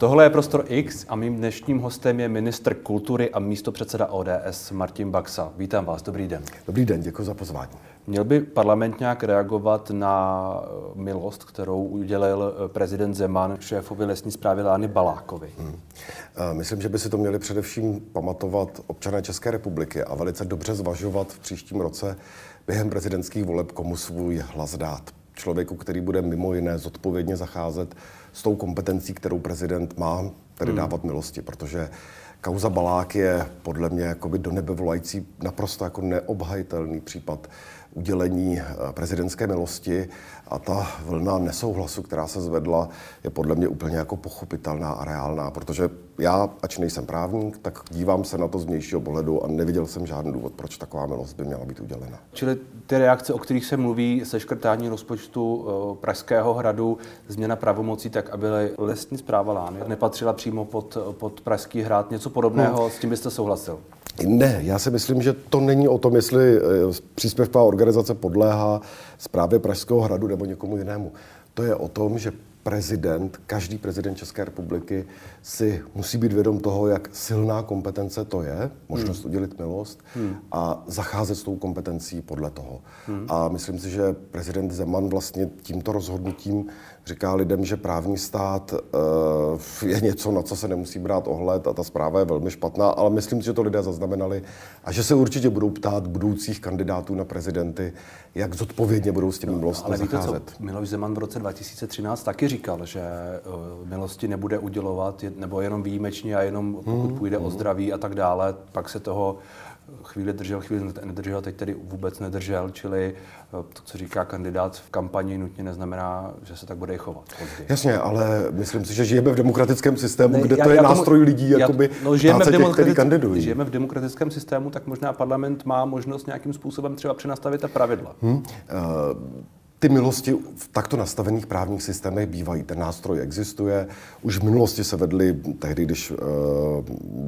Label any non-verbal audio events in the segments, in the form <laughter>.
Tohle je Prostor X a mým dnešním hostem je ministr kultury a místopředseda ODS Martin Baxa. Vítám vás, dobrý den. Dobrý den, děkuji za pozvání. Měl by parlament nějak reagovat na milost, kterou udělil prezident Zeman šéfovi lesní zprávy Lány Balákovi? Hmm. Myslím, že by si to měli především pamatovat občané České republiky a velice dobře zvažovat v příštím roce během prezidentských voleb, komu svůj hlas dát. Člověku, který bude mimo jiné zodpovědně zacházet s tou kompetencí, kterou prezident má, tedy hmm. dávat milosti, protože kauza Balák je podle mě jakoby do nebe volající naprosto jako neobhajitelný případ udělení eh, prezidentské milosti a ta vlna nesouhlasu, která se zvedla, je podle mě úplně jako pochopitelná a reálná, protože já, ač nejsem právník, tak dívám se na to z vnějšího pohledu a neviděl jsem žádný důvod, proč taková milost by měla být udělena. Čili ty reakce, o kterých se mluví, seškrtání rozpočtu eh, Pražského hradu, změna pravomocí, tak aby lesní zpráva Lány nepatřila přímo pod, pod Pražský hrad, něco podobného, hmm. s tím byste souhlasil? Ne, já si myslím, že to není o tom, jestli eh, příspěvková organizace podléhá zprávě Pražského hradu nebo někomu jinému. To je o tom, že prezident, každý prezident České republiky si musí být vědom toho, jak silná kompetence to je, možnost hmm. udělit milost hmm. a zacházet s tou kompetencí podle toho. Hmm. A myslím si, že prezident Zeman vlastně tímto rozhodnutím říká lidem, že právní stát uh, je něco, na co se nemusí brát ohled a ta zpráva je velmi špatná, ale myslím si, že to lidé zaznamenali a že se určitě budou ptát budoucích kandidátů na prezidenty, jak zodpovědně budou s těmi milostmi no, zacházet. Víte co, Miloš Zeman v roce 2013 taky říkal, že uh, milosti nebude udělovat, nebo jenom výjimečně a jenom pokud hmm. půjde hmm. o zdraví a tak dále, pak se toho chvíli držel, chvíli nedržel, teď tedy vůbec nedržel, čili eh, to, co říká kandidát v kampani, nutně neznamená, že se tak bude chovat. Později. Jasně, ale myslím si, že žijeme v demokratickém systému, ne, kde já, to je já nástroj tomu, lidí, já, jakoby no, žijeme v těch, který kandidují. Žijeme v demokratickém systému, tak možná parlament má možnost nějakým způsobem třeba přenastavit ta pravidla. Hmm. Uh, ty milosti v takto nastavených právních systémech bývají. Ten nástroj existuje. Už v minulosti se vedly, tehdy, když uh,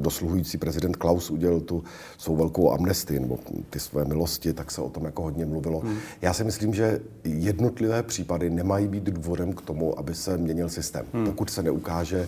dosluhující prezident Klaus udělal tu svou velkou amnestii, nebo ty své milosti, tak se o tom jako hodně mluvilo. Hmm. Já si myslím, že jednotlivé případy nemají být důvodem k tomu, aby se měnil systém. Hmm. Pokud se neukáže,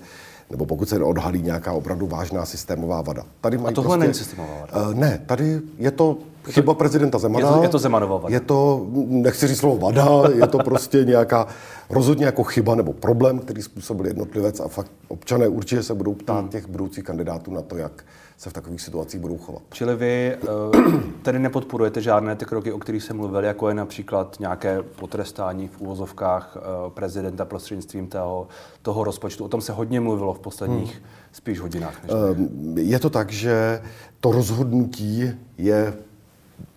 nebo pokud se neodhalí nějaká opravdu vážná systémová vada. Tady mají A tohle prostě, není systémová vada? Uh, ne, tady je to chyba prezidenta Zemana. Je to, je to Zemanova vada. Je to, nechci říct slovo vada, je to prostě nějaká rozhodně jako chyba nebo problém, který způsobil jednotlivec a fakt občané určitě se budou ptát hmm. těch budoucích kandidátů na to, jak se v takových situacích budou chovat. Čili vy uh, tedy nepodporujete žádné ty kroky, o kterých jsem mluvil, jako je například nějaké potrestání v úvozovkách uh, prezidenta prostřednictvím toho, toho rozpočtu. O tom se hodně mluvilo v posledních hmm. spíš hodinách. Než uh, je to tak, že to rozhodnutí je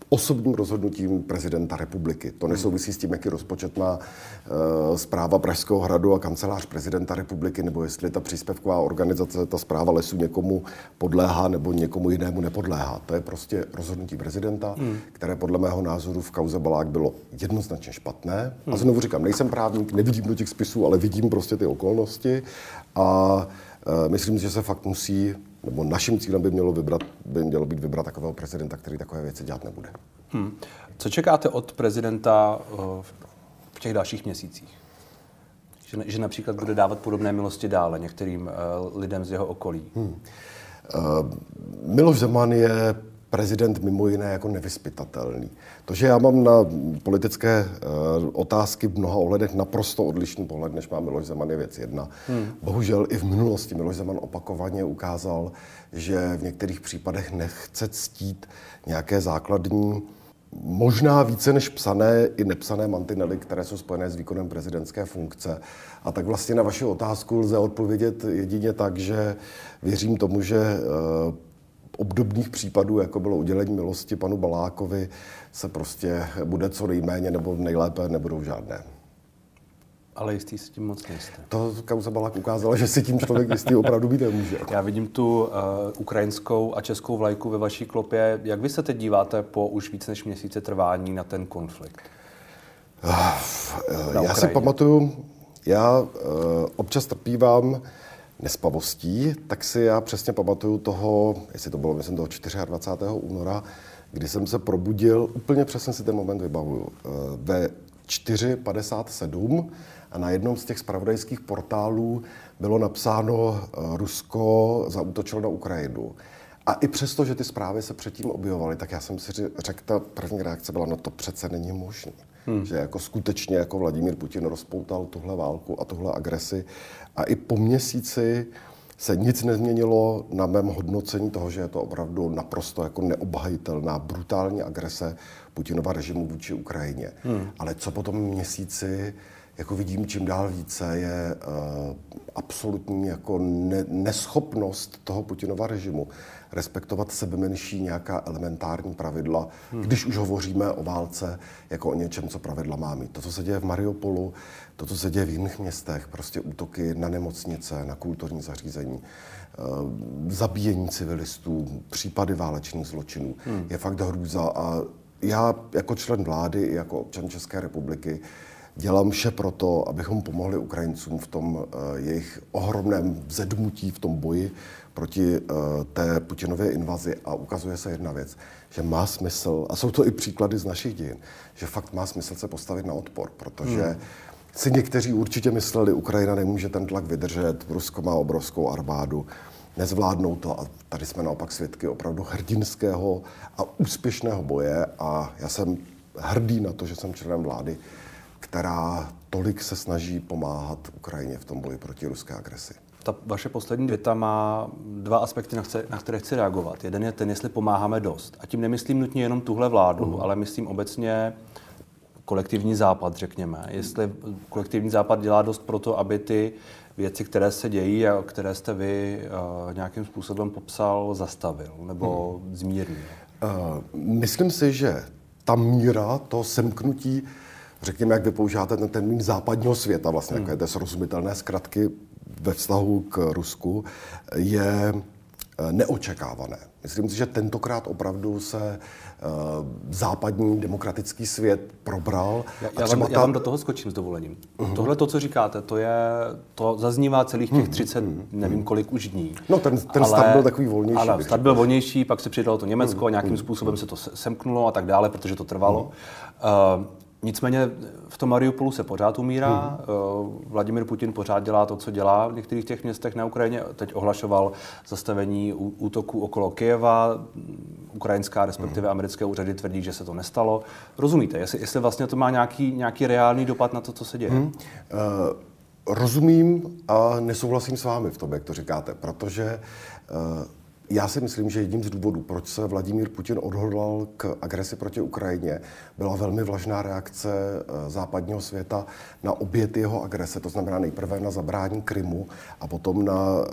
osobním rozhodnutím prezidenta republiky. To nesouvisí s tím, jaký rozpočet má uh, zpráva Pražského hradu a kancelář prezidenta republiky, nebo jestli ta příspěvková organizace, ta zpráva lesů někomu podléhá nebo někomu jinému nepodléhá. To je prostě rozhodnutí prezidenta, hmm. které podle mého názoru v kauze Balák bylo jednoznačně špatné. Hmm. A znovu říkám, nejsem právník, nevidím do těch spisů, ale vidím prostě ty okolnosti a uh, myslím, že se fakt musí nebo naším cílem by mělo, vybrat, by mělo být vybrat takového prezidenta, který takové věci dělat nebude. Hmm. Co čekáte od prezidenta eh, v těch dalších měsících? Že, že například bude dávat podobné milosti dále některým uh, lidem z jeho okolí? Hmm. Uh, Miloš Zeman je prezident mimo jiné jako nevyspytatelný. To, že já mám na politické uh, otázky v mnoha ohledech naprosto odlišný pohled, než má Miloš Zeman, je věc jedna. Hmm. Bohužel i v minulosti Miloš Zeman opakovaně ukázal, že v některých případech nechce ctít nějaké základní možná více než psané i nepsané mantinely, které jsou spojené s výkonem prezidentské funkce. A tak vlastně na vaši otázku lze odpovědět jedině tak, že věřím tomu, že uh, obdobných případů, jako bylo udělení milosti panu Balákovi, se prostě bude co nejméně nebo nejlépe nebudou žádné. Ale jistý si tím moc nejste. To kauza Balák ukázala, že si tím člověk jistý opravdu být nemůže. <laughs> Já vidím tu uh, ukrajinskou a českou vlajku ve vaší klopě. Jak vy se teď díváte po už víc než měsíce trvání na ten konflikt? Uh, na já si pamatuju, já uh, občas trpívám nespavostí, tak si já přesně pamatuju toho, jestli to bylo, myslím, toho 24. února, kdy jsem se probudil, úplně přesně si ten moment vybavuju, eh, ve 4.57 a na jednom z těch spravodajských portálů bylo napsáno, eh, Rusko zautočilo na Ukrajinu. A i přesto, že ty zprávy se předtím objevovaly, tak já jsem si řekl, ta první reakce byla, no to přece není možné. Hmm. Že jako skutečně jako Vladimír Putin rozpoutal tuhle válku a tuhle agresi. A i po měsíci se nic nezměnilo na mém hodnocení toho, že je to opravdu naprosto jako neobhajitelná, brutální agrese Putinova režimu vůči Ukrajině. Hmm. Ale co po tom měsíci jako vidím čím dál více, je uh, absolutní jako ne, neschopnost toho Putinova režimu respektovat sebe menší nějaká elementární pravidla, hmm. když už hovoříme o válce jako o něčem, co pravidla má mít. To, co se děje v Mariupolu, to, co se děje v jiných městech, prostě útoky na nemocnice, na kulturní zařízení, uh, zabíjení civilistů, případy válečných zločinů, hmm. je fakt hrůza a já jako člen vlády i jako občan České republiky dělám vše pro to, abychom pomohli Ukrajincům v tom uh, jejich ohromném vzedmutí, v tom boji proti uh, té Putinově invazi. A ukazuje se jedna věc, že má smysl, a jsou to i příklady z našich dějin, že fakt má smysl se postavit na odpor, protože hmm. si někteří určitě mysleli, Ukrajina nemůže ten tlak vydržet, Rusko má obrovskou armádu, nezvládnou to a tady jsme naopak svědky opravdu hrdinského a úspěšného boje a já jsem hrdý na to, že jsem členem vlády, která tolik se snaží pomáhat Ukrajině v tom boji proti ruské agresi. Ta vaše poslední věta má dva aspekty, na, chce, na které chci reagovat. Jeden je ten, jestli pomáháme dost. A tím nemyslím nutně jenom tuhle vládu, uh-huh. ale myslím obecně kolektivní západ, řekněme. Jestli kolektivní západ dělá dost pro to, aby ty věci, které se dějí a které jste vy uh, nějakým způsobem popsal, zastavil nebo uh-huh. zmírnil. Uh, myslím si, že ta míra, to semknutí řekněme, jak vy používáte ten termín západního světa, vlastně hmm. jako je srozumitelné zkratky ve vztahu k Rusku, je eh, neočekávané. Myslím si, že tentokrát opravdu se uh, západní demokratický svět probral. Já, já, vám, ta... já vám do toho skočím s dovolením. Uh-huh. Tohle, to, co říkáte, to je, to zaznívá celých těch 30, uh-huh. nevím kolik už dní. No ten, ten ale, start byl takový volnější. Ale start byl volnější, pak se přidalo to Německo, uh-huh. nějakým způsobem se to semknulo a tak dále, protože to trvalo. Uh-huh. Uh, Nicméně v tom Mariupolu se pořád umírá. Hmm. Vladimir Putin pořád dělá to, co dělá v některých těch městech na Ukrajině. Teď ohlašoval zastavení útoků okolo Kyjeva. Ukrajinská, respektive hmm. americké úřady tvrdí, že se to nestalo. Rozumíte, jestli, jestli vlastně to má nějaký, nějaký reálný dopad na to, co se děje? Hmm. Uh, rozumím a nesouhlasím s vámi v tom, jak to říkáte, protože uh, já si myslím, že jedním z důvodů, proč se Vladimír Putin odhodlal k agresi proti Ukrajině, byla velmi vlažná reakce eh, západního světa na obět jeho agrese, to znamená nejprve na zabrání Krymu a potom na eh,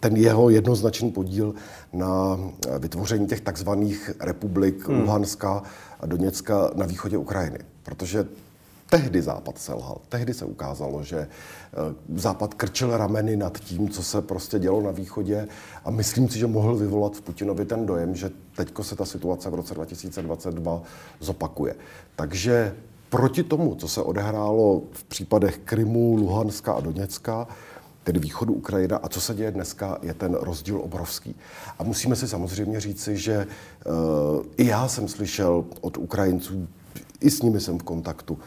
ten jeho jednoznačný podíl na eh, vytvoření těch takzvaných republik hmm. Luhanska a Doněcka na východě Ukrajiny. Protože tehdy Západ selhal. Tehdy se ukázalo, že eh, Západ krčil rameny nad tím, co se prostě dělo na východě a myslím si, že mohl vyvolat v Putinovi ten dojem, že teďko se ta situace v roce 2022 zopakuje. Takže proti tomu, co se odehrálo v případech Krymu, Luhanska a Doněcka, tedy východu Ukrajina a co se děje dneska, je ten rozdíl obrovský. A musíme si samozřejmě říci, že uh, i já jsem slyšel od Ukrajinců, i s nimi jsem v kontaktu,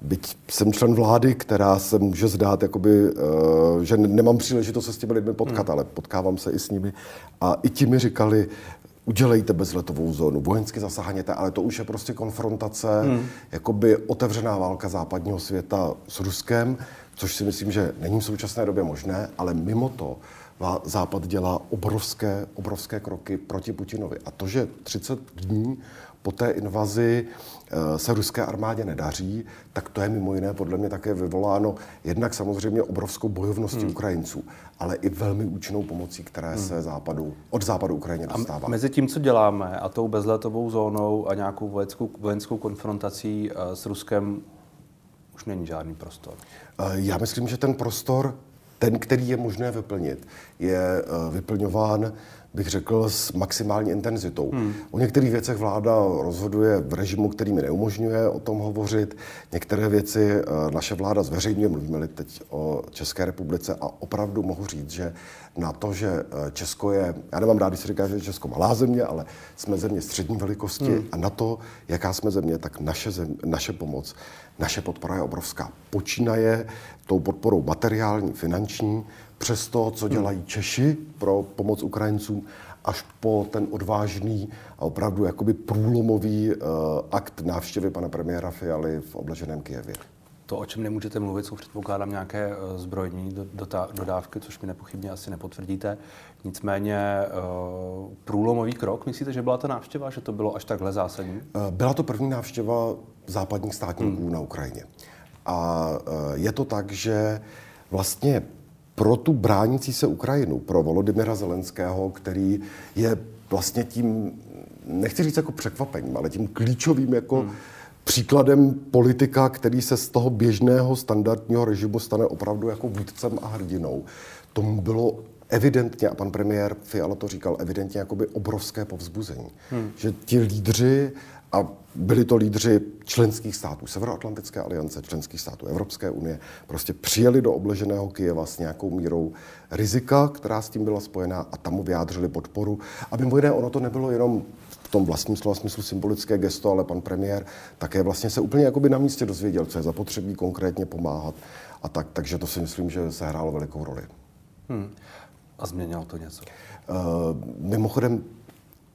Byť jsem člen vlády, která se může zdát, jakoby, uh, že nemám příležitost se s těmi lidmi potkat, hmm. ale potkávám se i s nimi. A i ti mi říkali, udělejte bezletovou zónu, vojensky zasáhněte, ale to už je prostě konfrontace, hmm. jakoby otevřená válka západního světa s Ruskem, což si myslím, že není v současné době možné, ale mimo to Západ dělá obrovské, obrovské kroky proti Putinovi. A to, že 30 dní po té invazi eh, se ruské armádě nedaří, tak to je mimo jiné podle mě také vyvoláno jednak samozřejmě obrovskou bojovností hmm. Ukrajinců, ale i velmi účinnou pomocí, které hmm. se západu, od západu Ukrajině dostává. A mezi tím, co děláme, a tou bezletovou zónou a nějakou vojenskou, vojenskou konfrontací eh, s Ruskem, už není žádný prostor. Eh, já myslím, že ten prostor, ten, který je možné vyplnit, je vyplňován bych řekl, s maximální intenzitou. Hmm. O některých věcech vláda rozhoduje v režimu, který mi neumožňuje o tom hovořit. Některé věci eh, naše vláda zveřejňuje, mluvíme teď o České republice a opravdu mohu říct, že na to, že eh, Česko je, já nemám rád, když se říká, že je Česko malá země, ale jsme země střední velikosti hmm. a na to, jaká jsme země, tak naše, zem, naše pomoc, naše podpora je obrovská. Počínaje tou podporou materiální, finanční, přes to, co dělají Češi pro pomoc Ukrajincům, až po ten odvážný a opravdu jakoby průlomový uh, akt návštěvy pana premiéra Fialy v obleženém Kijevě. To, o čem nemůžete mluvit, jsou předpokládám nějaké uh, zbrojní dodávky, což mi nepochybně asi nepotvrdíte. Nicméně uh, průlomový krok, myslíte, že byla ta návštěva, že to bylo až takhle zásadní? Byla to první návštěva západních státníků hmm. na Ukrajině. A je to tak, že vlastně pro tu bránící se Ukrajinu, pro Volodymyra Zelenského, který je vlastně tím, nechci říct jako překvapením, ale tím klíčovým jako hmm. příkladem politika, který se z toho běžného standardního režimu stane opravdu jako vůdcem a hrdinou. Tomu bylo evidentně, a pan premiér Fiala to říkal, evidentně jakoby obrovské povzbuzení. Hmm. Že ti lídři a byli to lídři členských států Severoatlantické aliance, členských států Evropské unie, prostě přijeli do obleženého Kyjeva s nějakou mírou rizika, která s tím byla spojená a tam mu vyjádřili podporu. A mimo jiné, ono to nebylo jenom v tom vlastním slova smyslu symbolické gesto, ale pan premiér také vlastně se úplně jakoby na místě dozvěděl, co je zapotřebí konkrétně pomáhat. A tak, takže to si myslím, že se hrálo velikou roli. Hmm. A změnilo to něco? Uh, mimochodem,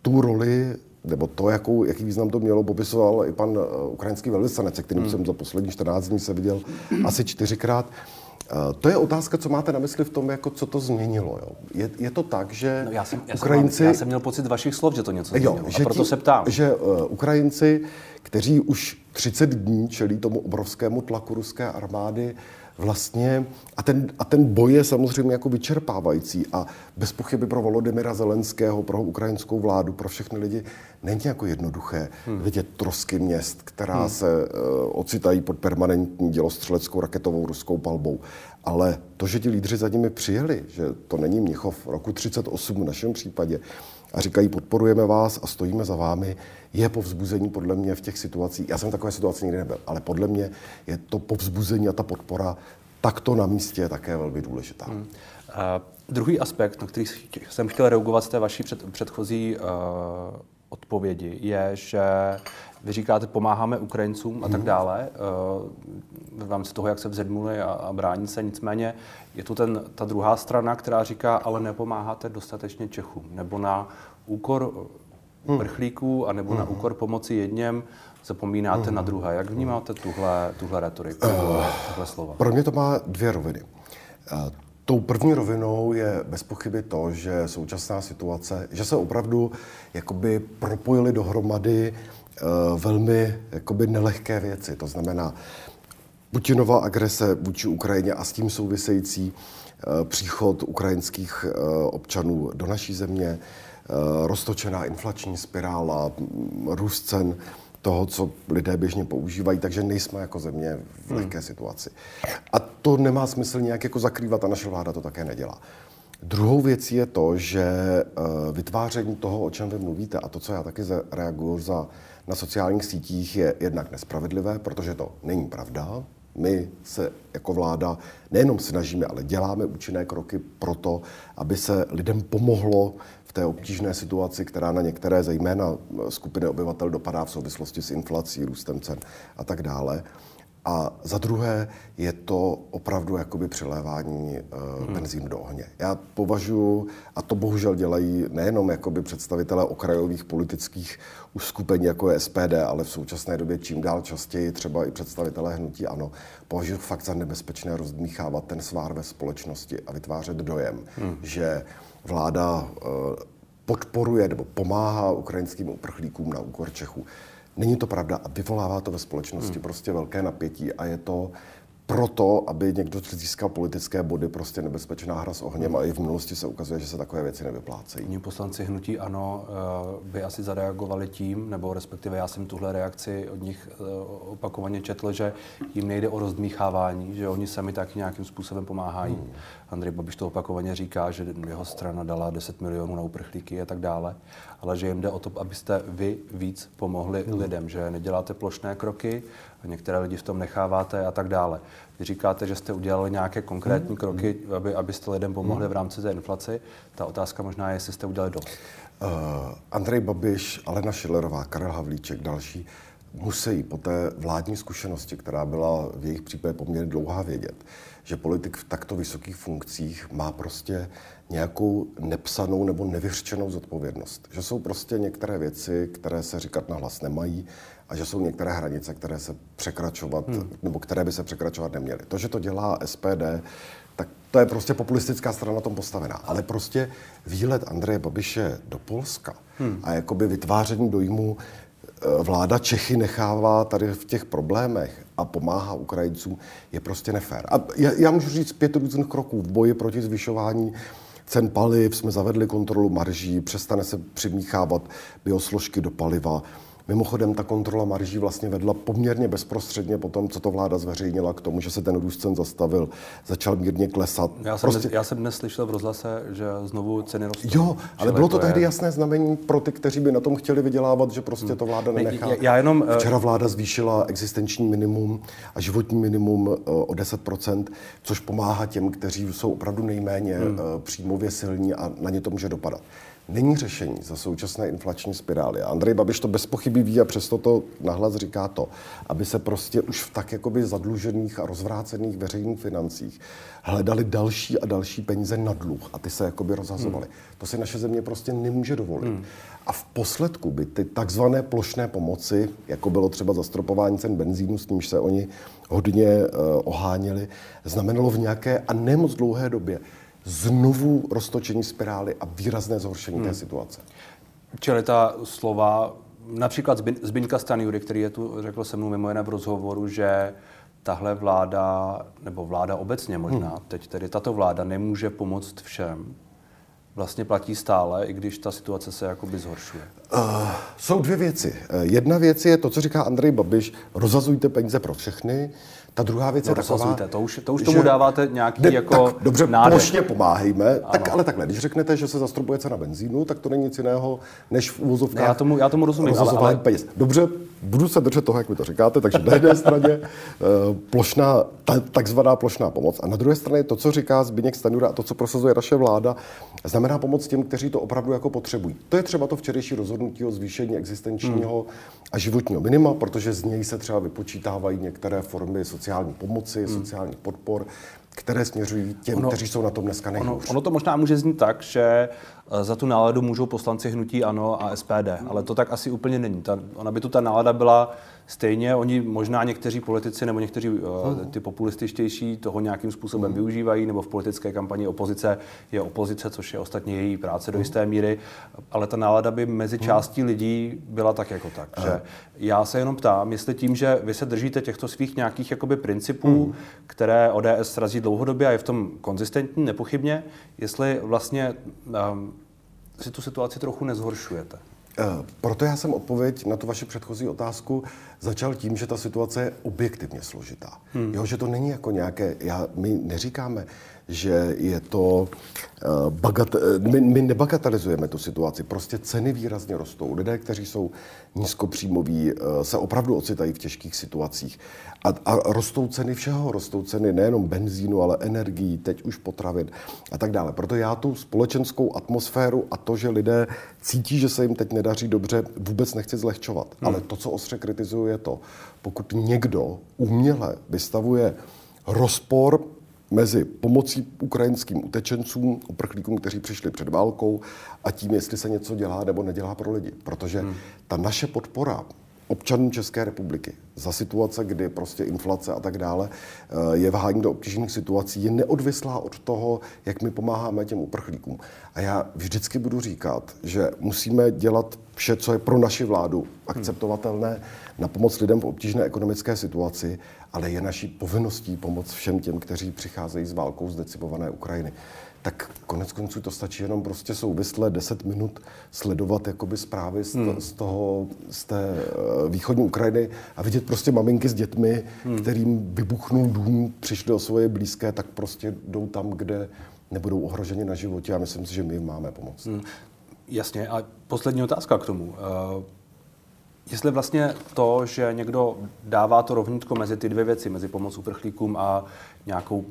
tu roli nebo to, jakou, jaký význam to mělo, popisoval i pan uh, ukrajinský velvyslanec, se kterým hmm. jsem za poslední 14 dní se viděl asi čtyřikrát. Uh, to je otázka, co máte na mysli v tom, jako co to změnilo. Jo? Je, je to tak, že no já jsem, já Ukrajinci... Jsem, já jsem měl pocit vašich slov, že to něco změnilo, jo, že a proto tí, se ptám. Že uh, Ukrajinci, kteří už 30 dní čelí tomu obrovskému tlaku ruské armády, vlastně, a ten, a ten boj je samozřejmě jako vyčerpávající a bez pochyby pro Volodymyra Zelenského, pro ukrajinskou vládu, pro všechny lidi není jako jednoduché hmm. vidět trosky měst, která hmm. se uh, ocitají pod permanentní dělostřeleckou raketovou ruskou palbou. Ale to, že ti lídři za nimi přijeli, že to není Mnichov roku 38 v našem případě, a říkají, podporujeme vás a stojíme za vámi, je povzbuzení podle mě v těch situacích. Já jsem v takové situaci nikdy nebyl, ale podle mě je to povzbuzení a ta podpora takto na místě také velmi důležitá. Hmm. Uh, druhý aspekt, na který jsem chtěl reagovat z té vaší před, předchozí uh, odpovědi, je, že vy říkáte, pomáháme Ukrajincům a tak mhm. dále, uh, v rámci toho, jak se vzedmuli a, a brání se. Nicméně je tu ten, ta druhá strana, která říká, ale nepomáháte dostatečně Čechům, nebo na úkor hmm. prchlíků, a nebo hmm. na úkor pomoci jedněm zapomínáte hmm. na druhé. Jak vnímáte tuhle, tuhle retoriku, uh, tuhle slova? Pro mě to má dvě roviny. Tou první rovinou je bez pochyby to, že současná situace, že se opravdu jakoby propojily dohromady uh, velmi jakoby nelehké věci. To znamená Putinova agrese vůči Ukrajině a s tím související uh, příchod ukrajinských uh, občanů do naší země, roztočená inflační spirála, růst cen toho, co lidé běžně používají, takže nejsme jako země v hmm. lehké hmm. situaci. A to nemá smysl nějak jako zakrývat a naše vláda to také nedělá. Druhou věcí je to, že uh, vytváření toho, o čem vy mluvíte, a to, co já taky reaguju za, na sociálních sítích, je jednak nespravedlivé, protože to není pravda. My se jako vláda nejenom snažíme, ale děláme účinné kroky pro to, aby se lidem pomohlo té obtížné situaci, která na některé zejména skupiny obyvatel dopadá v souvislosti s inflací, růstem cen a tak dále. A za druhé je to opravdu jakoby přilévání uh, hmm. benzínu do ohně. Já považuji, a to bohužel dělají nejenom jakoby představitelé okrajových politických uskupení, jako je SPD, ale v současné době čím dál častěji třeba i představitelé hnutí ANO, považuji fakt za nebezpečné rozdmíchávat ten svár ve společnosti a vytvářet dojem, hmm. že vláda eh, podporuje nebo pomáhá ukrajinským uprchlíkům na úkor Čechů. Není to pravda a vyvolává to ve společnosti hmm. prostě velké napětí a je to proto, aby někdo získal politické body, prostě nebezpečná hra s ohněm a i v minulosti se ukazuje, že se takové věci nevyplácejí. Ní poslanci hnutí ano eh, by asi zareagovali tím, nebo respektive já jsem tuhle reakci od nich eh, opakovaně četl, že jim nejde o rozdmíchávání, že oni sami taky nějakým způsobem pomáhají. Hmm. Andrej Babiš to opakovaně říká, že jeho strana dala 10 milionů na uprchlíky a tak dále, ale že jim jde o to, abyste vy víc pomohli hmm. lidem, že neděláte plošné kroky, některé lidi v tom necháváte a tak dále. Vy říkáte, že jste udělali nějaké konkrétní hmm. kroky, aby, abyste lidem pomohli v rámci té inflaci. Ta otázka možná je, jestli jste udělali dost. Uh, Andrej Babiš, Alena Šilerová, Karel Havlíček, další musí po té vládní zkušenosti, která byla v jejich případě poměrně dlouhá, vědět, že politik v takto vysokých funkcích má prostě nějakou nepsanou nebo nevyřčenou zodpovědnost. Že jsou prostě některé věci, které se říkat na hlas nemají a že jsou některé hranice, které se překračovat, hmm. nebo které by se překračovat neměly. To, že to dělá SPD, tak to je prostě populistická strana na tom postavená. Ale prostě výlet Andreje Babiše do Polska hmm. a jakoby vytváření dojmu, vláda Čechy nechává tady v těch problémech a pomáhá Ukrajincům, je prostě nefér. A já, já můžu říct pět různých kroků v boji proti zvyšování cen paliv, jsme zavedli kontrolu marží, přestane se přimíchávat biosložky do paliva, Mimochodem, ta kontrola marží vlastně vedla poměrně bezprostředně po tom, co to vláda zveřejnila, k tomu, že se ten růst cen zastavil, začal mírně klesat. Já jsem, prostě... dnes, já jsem dnes slyšel v rozhlase, že znovu ceny rostou. Jo, ale bylo to, to tehdy je... jasné znamení pro ty, kteří by na tom chtěli vydělávat, že prostě hmm. to vláda nenechá. Já, já jenom, eh, Včera vláda zvýšila existenční minimum a životní minimum eh, o 10%, což pomáhá těm, kteří jsou opravdu nejméně hmm. Eh, příjmově silní a na ně to může dopadat není řešení za současné inflační spirály. A Andrej Babiš to bez pochyby ví a přesto to nahlas říká to, aby se prostě už v tak jakoby zadlužených a rozvrácených veřejných financích hledali další a další peníze na dluh a ty se jakoby rozhazovaly. Hmm. To si naše země prostě nemůže dovolit. Hmm. A v posledku by ty takzvané plošné pomoci, jako bylo třeba zastropování cen benzínu, s nímž se oni hodně uh, oháněli, znamenalo v nějaké a nemoc dlouhé době znovu roztočení spirály a výrazné zhoršení hmm. té situace. Čili ta slova, například Zbyňka Stanjury, který je tu řekl se mnou mimo jiné v rozhovoru, že tahle vláda, nebo vláda obecně možná, hmm. teď tedy tato vláda nemůže pomoct všem, vlastně platí stále, i když ta situace se jakoby zhoršuje? Uh, jsou dvě věci. Jedna věc je to, co říká Andrej Babiš, rozazujte peníze pro všechny. Ta druhá věc no, je taková... To už, to už tomu že, dáváte nějaký ne, jako tak, Dobře, nádech. plošně pomáhejme. Tak, ale takhle, když řeknete, že se zastropuje cena benzínu, tak to není nic jiného, než v úvozovkách... Ne, já tomu, já tomu rozumím, ale, ale... peněz. Dobře, budu se držet toho, jak mi to říkáte, takže na jedné straně uh, plošná, ta, takzvaná plošná pomoc a na druhé straně to, co říká Zbigněk Stanjura a to, co prosazuje naše vláda, znamená pomoc těm, kteří to opravdu jako potřebují. To je třeba to včerejší rozhodnutí o zvýšení existenčního hmm. a životního minima, protože z něj se třeba vypočítávají některé formy sociální pomoci, hmm. sociálních podpor, které směřují těm, ono, kteří jsou na tom dneska nejhůř. Ono, ono to možná může znít tak, že eh, za tu náladu můžou poslanci hnutí ANO a SPD, hmm. ale to tak asi úplně není. Ta, ona by tu ta nálada byla Stejně oni možná někteří politici nebo někteří uh, ty populističtější toho nějakým způsobem uh využívají, nebo v politické kampani opozice je opozice, což je ostatně její práce do jisté míry, ale ta nálada by mezi částí lidí byla tak jako tak. Že já se jenom ptám, jestli tím, že vy se držíte těchto svých nějakých jakoby principů, které ODS razí dlouhodobě a je v tom konzistentní, nepochybně, jestli vlastně um, si tu situaci trochu nezhoršujete. Eh, proto já jsem odpověď na tu vaši předchozí otázku začal tím, že ta situace je objektivně složitá. Hmm. Jo, že to není jako nějaké, já, my neříkáme, že je to uh, bagat, my, my nebagatelizujeme tu situaci, prostě ceny výrazně rostou. Lidé, kteří jsou nízkopříjmoví, uh, se opravdu ocitají v těžkých situacích. A, a rostou ceny všeho, rostou ceny nejenom benzínu, ale energií, teď už potravin a tak dále. Proto já tu společenskou atmosféru a to, že lidé cítí, že se jim teď nedaří dobře, vůbec nechci zlehčovat. Hmm. Ale to, co ostře kritizuju, je to, pokud někdo uměle vystavuje rozpor mezi pomocí ukrajinským utečencům, uprchlíkům, kteří přišli před válkou a tím, jestli se něco dělá nebo nedělá pro lidi. Protože hmm. ta naše podpora občanů České republiky za situace, kdy prostě inflace a tak dále eh, je vhání do obtížných situací, je neodvislá od toho, jak my pomáháme těm uprchlíkům. A já vždycky budu říkat, že musíme dělat vše, co je pro naši vládu akceptovatelné na pomoc lidem v obtížné ekonomické situaci, ale je naší povinností pomoc všem těm, kteří přicházejí s válkou z decimované Ukrajiny tak konec konců to stačí jenom prostě souvisle 10 minut sledovat jakoby zprávy z, hmm. z toho, z té uh, východní Ukrajiny a vidět prostě maminky s dětmi, hmm. kterým vybuchnul dům, přišli o svoje blízké, tak prostě jdou tam, kde nebudou ohroženi na životě a myslím si, že my jim máme pomoct. Hmm. Jasně. A poslední otázka k tomu. Uh, jestli vlastně to, že někdo dává to rovnítko mezi ty dvě věci, mezi pomoc uprchlíkům a nějakou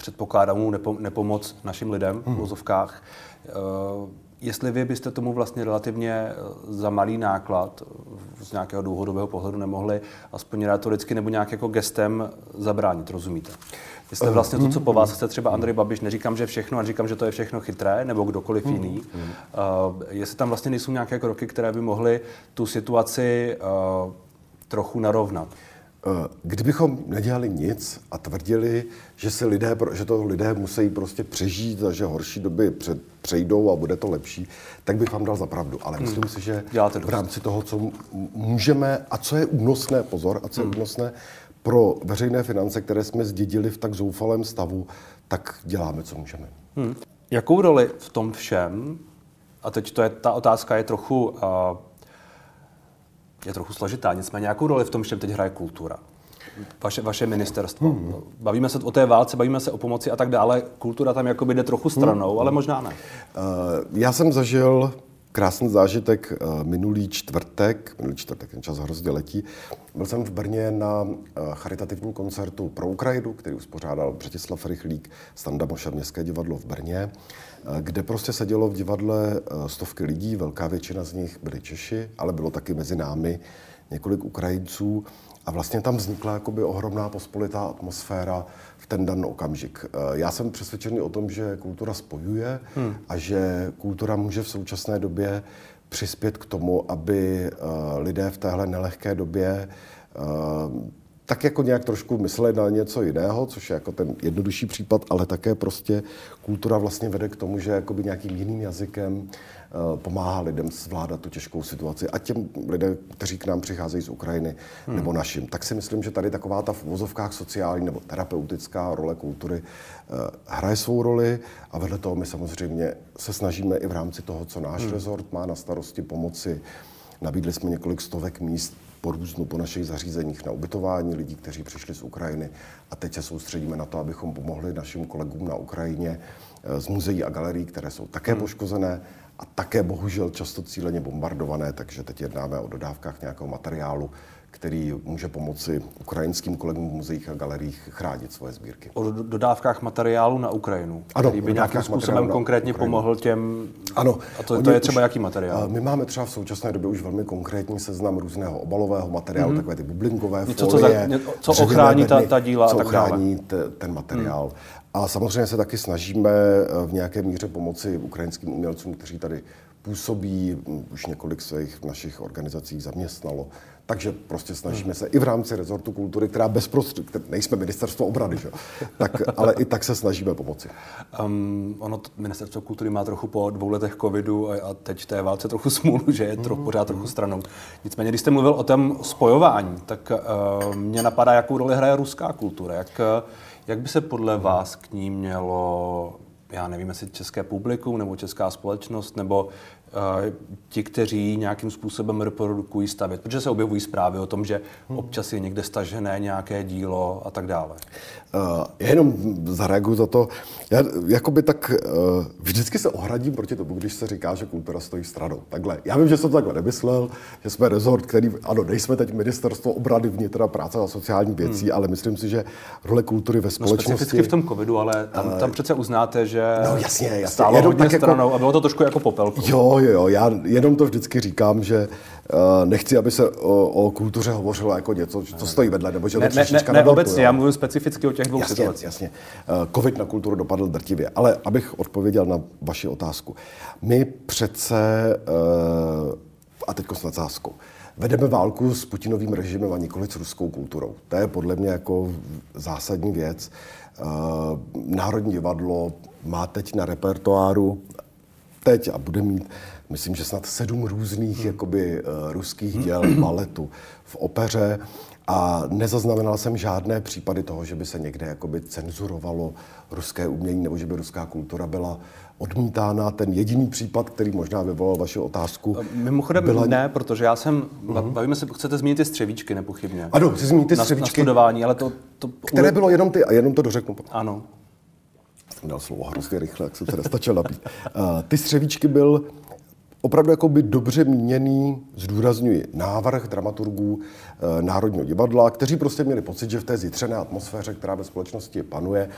předpokládanou nepo, nepomoc našim lidem hmm. v vozovkách. Uh, jestli vy byste tomu vlastně relativně eh, za malý náklad eh, z nějakého dlouhodobého pohledu nemohli aspoň retoricky nebo nějak jako gestem zabránit, rozumíte? Jestli vlastně to, co po vás chce třeba Andrej Babiš, neříkám, že všechno, a říkám, že to je všechno chytré, nebo kdokoliv hmm. jiný, uh, jestli tam vlastně nejsou nějaké kroky, které by mohly tu situaci uh, trochu narovnat. Eh, kdybychom nedělali nic a tvrdili, že, si lidé, že to lidé musí prostě přežít a že horší doby před, přejdou a bude to lepší, tak bych vám dal za pravdu. Ale hmm. myslím si, že v rámci toho, co můžeme a co je únosné, pozor, a co je hmm. únosné pro veřejné finance, které jsme zdědili v tak zoufalém stavu, tak děláme, co můžeme. Hmm. Jakou roli v tom všem, a teď to je, ta otázka je trochu uh, je trochu složitá. Nicméně, jakou roli v tom všem teď hraje kultura? Vaše, vaše ministerstvo. Hmm. Bavíme se o té válce, bavíme se o pomoci a tak dále. Kultura tam jakoby jde trochu stranou, hmm. ale možná ne. Uh, já jsem zažil krásný zážitek uh, minulý čtvrtek, minulý čtvrtek, ten čas hrozně letí. Byl jsem v Brně na uh, charitativním koncertu pro Ukrajinu, který uspořádal Břetislav Rychlík, Standa Moša Městské divadlo v Brně. Eh, kde prostě sedělo v divadle eh, stovky lidí, velká většina z nich byli Češi, ale bylo taky mezi námi několik Ukrajinců a vlastně tam vznikla jakoby ohromná pospolitá atmosféra ten daný okamžik. Eh, já jsem přesvědčený o tom, že kultura spojuje hmm. a že kultura může v současné době přispět k tomu, aby lidé v téhle nelehké době tak jako nějak trošku myslet na něco jiného, což je jako ten jednodušší případ, ale také prostě kultura vlastně vede k tomu, že jakoby nějakým jiným jazykem eh, pomáhá lidem zvládat tu těžkou situaci. A těm lidem, kteří k nám přicházejí z Ukrajiny hmm. nebo našim. Tak si myslím, že tady taková ta v vozovkách sociální nebo terapeutická role kultury uh, hraje svou roli a vedle toho my samozřejmě se snažíme i v rámci toho, co náš hmm. rezort má na starosti pomoci. Nabídli jsme několik stovek míst po různu po našich zařízeních na ubytování lidí, kteří přišli z Ukrajiny. A teď se soustředíme na to, abychom pomohli našim kolegům na Ukrajině eh, z muzeí a galerií, které jsou také hmm. poškozené a také bohužel často cíleně bombardované, takže teď jednáme o dodávkách nějakého materiálu, který může pomoci ukrajinským kolegům v muzeích a galeriích chránit svoje sbírky. O dodávkách materiálu na Ukrajinu, ano, který by nějakým způsobem konkrétně Ukrajinu. pomohl těm... Ano. A to, to je třeba už, jaký materiál? My máme třeba v současné době už velmi konkrétní seznam různého obalového materiálu, mm-hmm. takové ty bublinkové Něco, folie, co, za, co ochrání ta, ta díla co a tak dále. ten materiál. Mm. A samozřejmě se taky snažíme eh, v nějaké míře pomoci ukrajinským umělcům, kteří tady působí, hm, už několik svých našich organizací zaměstnalo. Takže prostě snažíme se i v rámci rezortu kultury, která bezprostředně, nejsme ministerstvo obrany, že? Tak, ale i tak se snažíme pomoci. Um, ono, t- ministerstvo kultury má trochu po dvou letech covidu a, a teď té válce trochu smůlu, že je trochu, pořád trochu stranou. Nicméně, když jste mluvil o tom spojování, tak uh, mě napadá, jakou roli hraje ruská kultura. Jak, jak by se podle vás k ní mělo já nevím, jestli české publikum nebo česká společnost nebo ti, kteří nějakým způsobem reprodukují stavět, protože se objevují zprávy o tom, že hmm. občas je někde stažené nějaké dílo a tak dále. Uh, já jenom zareaguju za to. Já jakoby tak uh, vždycky se ohradím proti tomu, když se říká, že kultura stojí stranou. Takhle. Já vím, že jsem to takhle nemyslel, že jsme rezort, který, ano, nejsme teď ministerstvo obrany vnitra, práce a sociální věcí, hmm. ale myslím si, že role kultury ve no, společnosti... No specificky v tom covidu, ale tam, uh, tam přece uznáte, že no, jasně, jasně. stálo jenom hodně tak jako- stranou jako, a bylo to trošku jako popelku. Jo, jo, jo, já jenom to vždycky říkám, že uh, nechci, aby se o, o kultuře hovořilo jako něco, co stojí vedle, nebo že ne, ne, ne, ne, obecně, já mluvím specificky o těch dvou jasně, situacích. Jasně, uh, Covid na kulturu dopadl drtivě, ale abych odpověděl na vaši otázku. My přece, uh, a teď s nadsázkou, vedeme válku s Putinovým režimem a nikoli s ruskou kulturou. To je podle mě jako zásadní věc. Eh, Národní divadlo má teď na repertoáru, teď a bude mít, myslím, že snad sedm různých hmm. jakoby, uh, ruských děl, baletu v opeře a nezaznamenal jsem žádné případy toho, že by se někde jakoby cenzurovalo ruské umění nebo že by ruská kultura byla odmítána. Ten jediný případ, který možná vyvolal vaši otázku. Mimochodem byla... ne, protože já jsem, uh-huh. bavíme se, chcete zmínit ty střevíčky nepochybně. Ano, chci zmínit ty na, střevíčky. Na studování, ale to... to které bylo jenom ty, a jenom to dořeknu. Ano. Jsem dal slovo hrozně rychle, jak se to nestačil napít. Uh, ty střevíčky byl opravdu jako by dobře míněný, zdůrazňuji, návrh dramaturgů e, Národního divadla, kteří prostě měli pocit, že v té zítřené atmosféře, která ve společnosti panuje,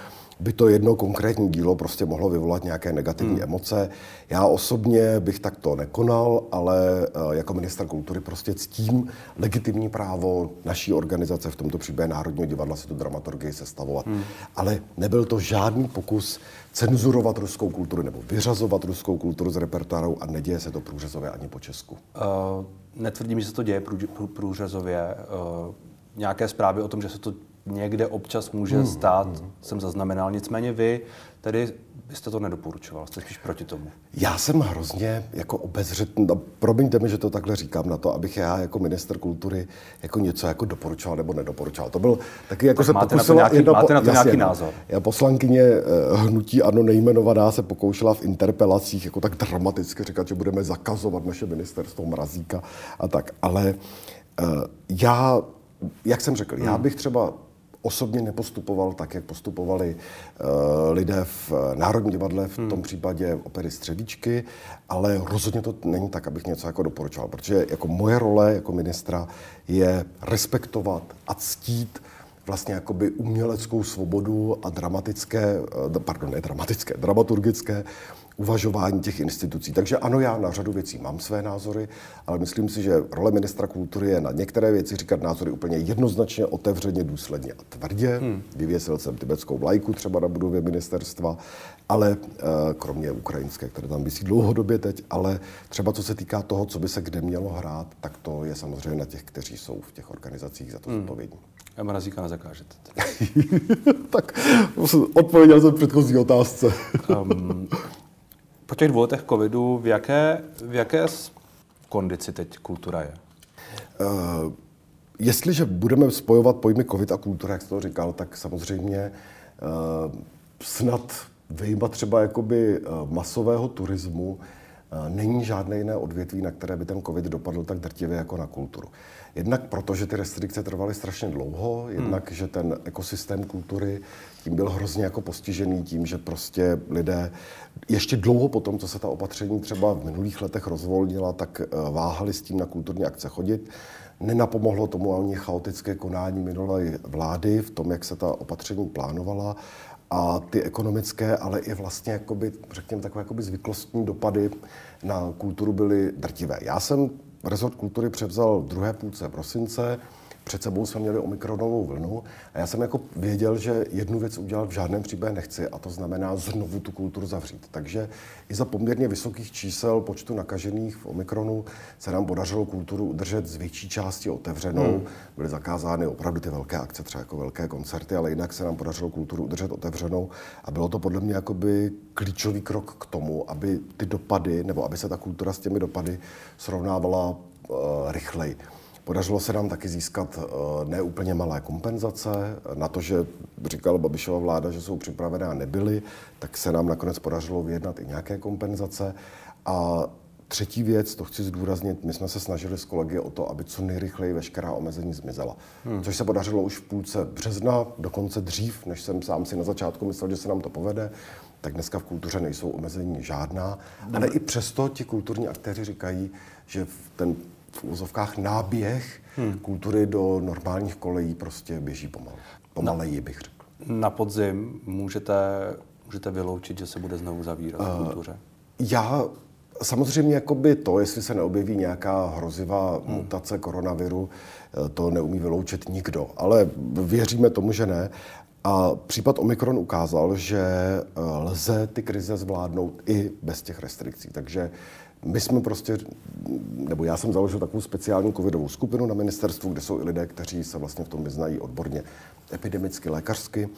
by to jedno konkrétní dílo prostě mohlo vyvolat nějaké negativní hmm. emoce. Já osobně bych takto nekonal, ale e, jako minister kultury prostě ctím legitimní právo naší organizace, v tomto případě Národního divadla, si tu dramaturgii sestavovat. Hmm. Ale nebyl to žádný pokus cenzurovat ruskou kulturu nebo vyřazovat ruskou kulturu z repertoáru a neděje se to průřezově ani po Česku. Uh, netvrdím, že se to děje průřezově. Uh, nějaké zprávy o tom, že se to někde občas může hmm, stát, hmm. jsem zaznamenal. Nicméně vy tedy byste to nedoporučoval, jste spíš proti tomu. Já jsem hrozně jako obezřetný, no, promiňte mi, že to takhle říkám na to, abych já jako minister kultury jako něco jako doporučoval nebo nedoporučoval. To byl taky jako tak se máte pokusila... Na to nějaký, jedna, máte na to jasně, nějaký názor? Já poslankyně eh, hnutí ano nejmenovaná se pokoušela v interpelacích jako tak dramaticky říkat, že budeme zakazovat naše ministerstvo mrazíka a tak, ale uh, já, jak jsem řekl, hmm. já bych třeba osobně nepostupoval tak, jak postupovali uh, lidé v Národním divadle, v tom hmm. případě opery Střevíčky, ale rozhodně to není tak, abych něco jako doporučoval, protože jako moje role jako ministra je respektovat a ctít vlastně jakoby uměleckou svobodu a dramatické, eh, pardon, ne dramatické, dramaturgické uvažování těch institucí. Takže ano, já na řadu věcí mám své názory, ale myslím si, že role ministra kultury je na některé věci říkat názory úplně jednoznačně, otevřeně, důsledně a tvrdě. Hmm. Vyvěsil jsem tibetskou vlajku třeba na budově ministerstva, ale eh, kromě ukrajinské, které tam vysí dlouhodobě teď, ale třeba co se týká toho, co by se kde mělo hrát, tak to je samozřejmě na těch, kteří jsou v těch organizacích za to hmm. zodpovědní. A mrazíka nezakážete. <laughs> tak <laughs> odpověděl jsem předchozí otázce. um, po těch dvou letech covidu, v jaké, v jaké kondici teď kultura je? Uh, jestliže budeme spojovat pojmy covid a kultura, jak jste to říkal, tak samozřejmě uh, snad vyjma třeba jakoby uh, masového turismu uh, není žádné jiné odvětví, na které by ten covid dopadl tak drtivě jako na kulturu. Jednak proto, že ty restrikce trvaly strašně dlouho, jednak, hmm. že ten ekosystém kultury tím byl hrozně jako postižený tím, že prostě lidé ještě dlouho po tom, co se ta opatření třeba v minulých letech rozvolnila, tak eh, váhali s tím na kulturní akce chodit. Nenapomohlo tomu ani chaotické konání minulé vlády v tom, jak se ta opatření plánovala a ty ekonomické, ale i vlastně, jakoby, řekněme, takové jakoby zvyklostní dopady na kulturu byly drtivé. Já jsem rezort kultury převzal druhé půlce prosince, před sebou jsme měli omikronovou vlnu a já jsem jako věděl, že jednu věc udělat v žádném případě nechci a to znamená znovu tu kulturu zavřít. Takže i za poměrně vysokých čísel počtu nakažených v omikronu se nám podařilo kulturu udržet z větší části otevřenou. Hmm. Byly zakázány opravdu ty velké akce, třeba jako velké koncerty, ale jinak se nám podařilo kulturu udržet otevřenou a bylo to podle mě jakoby klíčový krok k tomu, aby ty dopady, nebo aby se ta kultura s těmi dopady srovnávala uh, rychleji. Podařilo se nám taky získat eh, neúplně malé kompenzace. Na to, že říkala Babišova vláda, že jsou připravené a nebyly, tak se nám nakonec podařilo vyjednat i nějaké kompenzace. A třetí věc, to chci zdůraznit, my jsme se snažili s kolegy o to, aby co nejrychleji veškerá omezení zmizela. Hmm. Což se podařilo už v půlce března, dokonce dřív, než jsem sám si na začátku myslel, že se nám to povede tak dneska v kultuře nejsou omezení žádná. Ale i přesto ti kulturní aktéři říkají, že ten v úzovkách náběh hmm. kultury do normálních kolejí prostě běží pomalu. Pomaleji bych řekl. Na podzim můžete, můžete vyloučit, že se bude znovu zavírat uh, v kultuře? Já samozřejmě jakoby to, jestli se neobjeví nějaká hrozivá hmm. mutace koronaviru, eh, to neumí vyloučit nikdo. Ale věříme tomu, že ne. A případ Omikron ukázal, že eh, lze ty krize zvládnout i bez těch restrikcí. Takže my jsme prostě, nebo já jsem založil takovou speciální covidovou skupinu na ministerstvu, kde jsou i lidé, kteří se vlastně v tom vyznají odborně epidemicky, lékařsky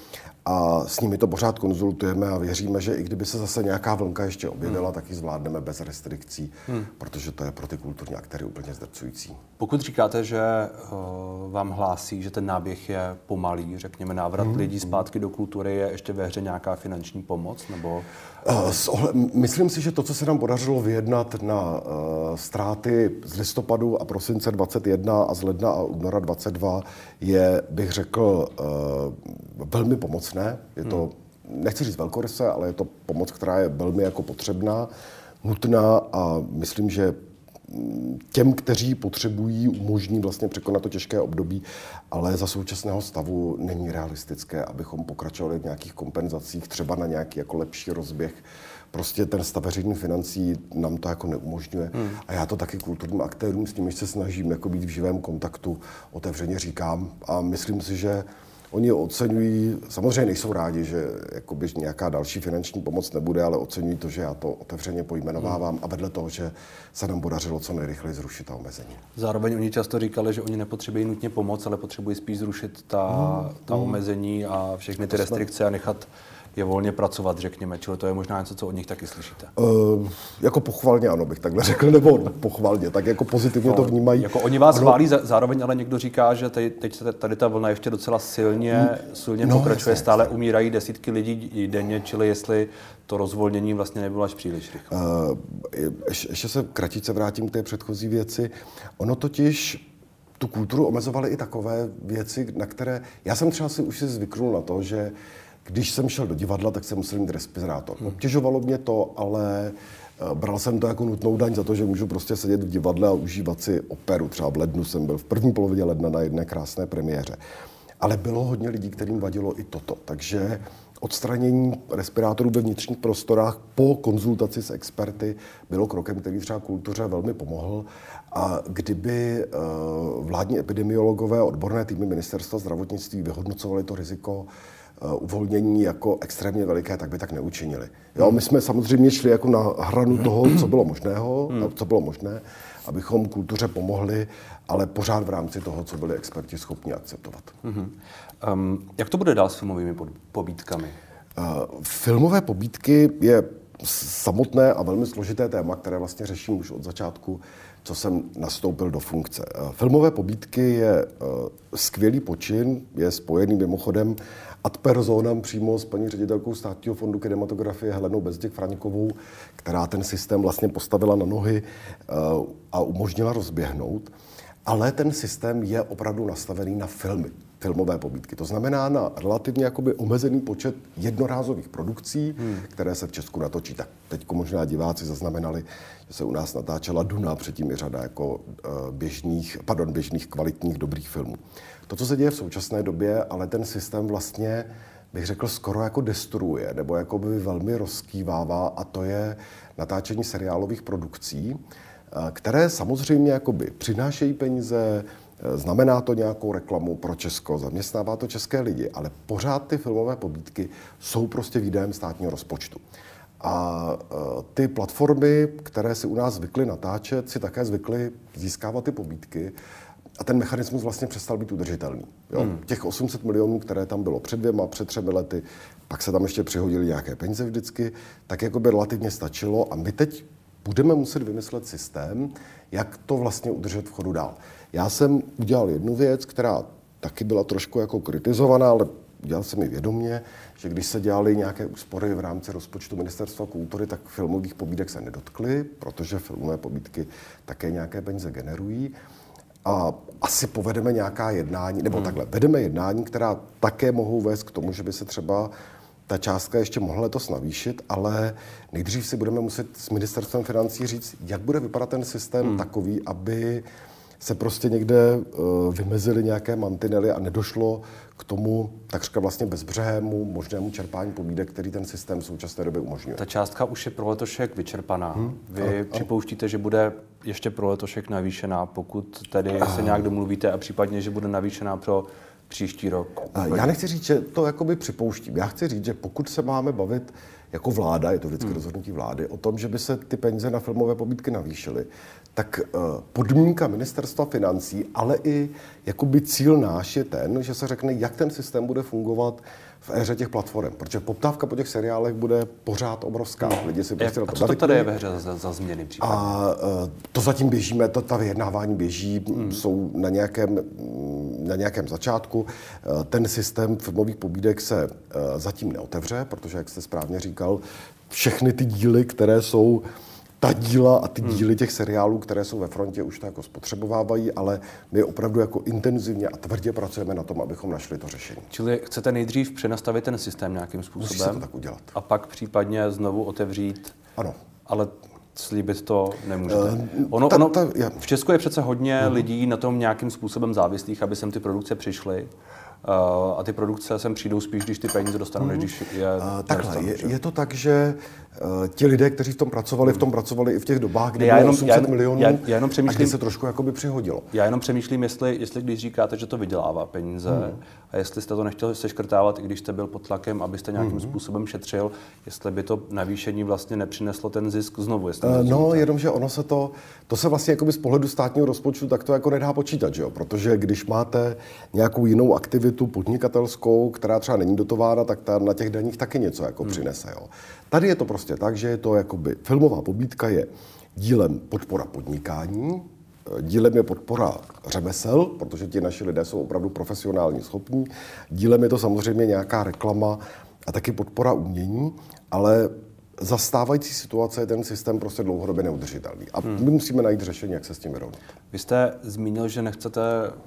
a s nimi to pořád konzultujeme a věříme, že i kdyby se zase nějaká vlnka ještě objevila, hmm. tak ji zvládneme bez restrikcí, hmm. protože to je pro ty kulturní aktéry úplně zdrcující. Pokud říkáte, že uh, vám hlásí, že ten náběh je pomalý, řekněme návrat hmm. lidí zpátky do kultury, je ještě ve hře nějaká finanční pomoc? Nebo... Uh, myslím si, že to, co se nám podařilo vyjednat na uh, ztráty z listopadu a prosince 21 a z ledna a února 22, je, bych řekl, uh, velmi pomocné. Je to, nechci říct velkoryse, ale je to pomoc, která je velmi jako potřebná, nutná a myslím, že těm, kteří potřebují, umožní vlastně překonat to těžké období, ale za současného stavu není realistické, abychom pokračovali v nějakých kompenzacích, třeba na nějaký jako lepší rozběh. Prostě ten stav veřejných financí nám to jako neumožňuje. Hmm. A já to taky kulturním aktérům, s nimi se snažím jako být v živém kontaktu, otevřeně říkám. A myslím si, že Oni oceňují, samozřejmě nejsou rádi, že jakoby nějaká další finanční pomoc nebude, ale oceňují to, že já to otevřeně pojmenovávám a vedle toho, že se nám podařilo co nejrychleji zrušit ta omezení. Zároveň oni často říkali, že oni nepotřebují nutně pomoc, ale potřebují spíš zrušit ta, hmm. ta hmm. omezení a všechny ty restrikce a nechat je volně pracovat, řekněme. Čili to je možná něco, co od nich taky slyšíte. Uh, jako pochvalně, ano, bych takhle řekl, nebo pochvalně, tak jako pozitivně no, to vnímají. Jako oni vás ano. chválí, zároveň ale někdo říká, že teď, teď tady ta vlna ještě docela silně, silně no, pokračuje, jasně, stále jasně. umírají desítky lidí denně, čili jestli to rozvolnění vlastně nebylo až příliš rychle. Uh, ještě se kratice vrátím k té předchozí věci. Ono totiž tu kulturu omezovaly i takové věci, na které... Já jsem třeba si už si zvyknul na to, že když jsem šel do divadla, tak jsem musel mít respirátor. Hmm. Obtěžovalo mě to, ale eh, bral jsem to jako nutnou daň za to, že můžu prostě sedět v divadle a užívat si operu. Třeba v lednu jsem byl v první polovině ledna na jedné krásné premiéře. Ale bylo hodně lidí, kterým vadilo i toto. Takže odstranění respirátorů ve vnitřních prostorách po konzultaci s experty bylo krokem, který třeba kultuře velmi pomohl. A kdyby eh, vládní epidemiologové odborné týmy ministerstva zdravotnictví vyhodnocovali to riziko uvolnění jako extrémně veliké, tak by tak neučinili. Jo, my jsme samozřejmě šli jako na hranu toho, co bylo možného, hmm. co bylo možné, abychom kultuře pomohli, ale pořád v rámci toho, co byli experti schopni akceptovat. Hmm. Um, jak to bude dál s filmovými pobídkami? Uh, filmové pobídky je samotné a velmi složité téma, které vlastně řeším už od začátku, co jsem nastoupil do funkce. Filmové pobídky je skvělý počin, je spojený mimochodem ad personam přímo s paní ředitelkou státního fondu kinematografie Helenou Bezděk Fraňkovou, která ten systém vlastně postavila na nohy eh, a umožnila rozběhnout. Ale ten systém je opravdu nastavený na filmy, filmové pobídky. To znamená na relativně jakoby omezený počet jednorázových produkcí, hmm. které se v Česku natočí. Tak teď možná diváci zaznamenali, že se u nás natáčela Duna, předtím i řada jako eh, běžných, pardon, běžných kvalitních dobrých filmů. To, co se děje v současné době, ale ten systém vlastně, bych řekl, skoro jako destruuje, nebo jako by velmi rozkývává, a to je natáčení seriálových produkcí, eh, které samozřejmě jakoby přinášejí peníze, eh, Znamená to nějakou reklamu pro Česko, zaměstnává to české lidi, ale pořád ty filmové pobídky jsou prostě výdajem státního rozpočtu. A eh, ty platformy, které si u nás zvykly natáčet, si také zvykly získávat ty pobídky a ten mechanismus vlastně přestal být udržitelný. Jo? Hmm. Těch 800 milionů, které tam bylo před dvěma, před třemi lety, pak se tam ještě přihodili nějaké peníze vždycky, tak jako by relativně stačilo a my teď budeme muset vymyslet systém, jak to vlastně udržet v chodu dál. Já jsem udělal jednu věc, která taky byla trošku jako kritizovaná, ale udělal jsem ji vědomě, že když se dělaly nějaké úspory v rámci rozpočtu Ministerstva kultury, tak filmových pobídek se nedotkly, protože filmové pobídky také nějaké peníze generují a asi povedeme nějaká jednání, nebo hmm. takhle, vedeme jednání, která také mohou vést k tomu, že by se třeba ta částka ještě mohla letos navýšit, ale nejdřív si budeme muset s ministerstvem financí říct, jak bude vypadat ten systém hmm. takový, aby se prostě někde uh, vymezily nějaké mantinely a nedošlo k tomu takřka vlastně bezbřehému možnému čerpání pobídek, který ten systém v současné době umožňuje. Ta částka už je pro letošek vyčerpaná. Hmm. Vy a, připouštíte, že bude ještě pro letošek navýšená, pokud tedy se nějak domluvíte a případně, že bude navýšená pro příští rok? Já nechci říct, že to jakoby připouštím. Já chci říct, že pokud se máme bavit jako vláda, je to vždycky hmm. rozhodnutí vlády, o tom, že by se ty peníze na filmové pobídky navýšily, tak uh, podmínka ministerstva financí, ale i jakoby cíl náš je ten, že se řekne, jak ten systém bude fungovat v éře těch platform, protože poptávka po těch seriálech bude pořád obrovská. Hmm. Lidi si prostě Jak, a co to tady je ve hře za, za změny případně? A uh, to zatím běžíme, to, ta vyjednávání běží, hmm. jsou na nějakém, na nějakém začátku. Uh, ten systém filmových pobídek se uh, zatím neotevře, protože, jak jste správně říkal, všechny ty díly, které jsou ta díla a ty hmm. díly těch seriálů, které jsou ve frontě, už to jako spotřebovávají, ale my opravdu jako intenzivně a tvrdě pracujeme na tom, abychom našli to řešení. Čili chcete nejdřív přenastavit ten systém nějakým způsobem? Musí se to tak udělat. A pak případně znovu otevřít? Ano. Ale slíbit to nemůžete. Uh, ono, ta, ta, ja. v Česku je přece hodně uh-huh. lidí na tom nějakým způsobem závislých, aby sem ty produkce přišly. Uh, a ty produkce sem přijdou spíš, když ty peníze dostanou, než když je uh, Takhle, je, je to tak, že uh, ti lidé, kteří v tom pracovali, v tom pracovali i v těch dobách, kdy já jenom, 800 já, milionů já, já jenom přemýšlím, a kdy se trošku jakoby přihodilo. Já jenom přemýšlím, jestli, jestli když říkáte, že to vydělává peníze, hmm. a jestli jste to nechtěl seškrtávat, i když jste byl pod tlakem, abyste nějakým hmm. způsobem šetřil, jestli by to navýšení vlastně nepřineslo ten zisk znovu. Jestli uh, no, jenomže ono se to, to se vlastně jakoby z pohledu státního rozpočtu tak to jako nedá počítat, že jo? protože když máte nějakou jinou aktivitu, aktivitu podnikatelskou, která třeba není dotována, tak ta na těch daních taky něco jako hmm. přinese. Jo. Tady je to prostě tak, že je to jakoby, filmová pobídka je dílem podpora podnikání, dílem je podpora řemesel, protože ti naši lidé jsou opravdu profesionálně schopní, dílem je to samozřejmě nějaká reklama a taky podpora umění, ale za stávající situace je ten systém prostě dlouhodobě neudržitelný. A hmm. my musíme najít řešení, jak se s tím vyrovnat. Vy jste zmínil, že nechcete,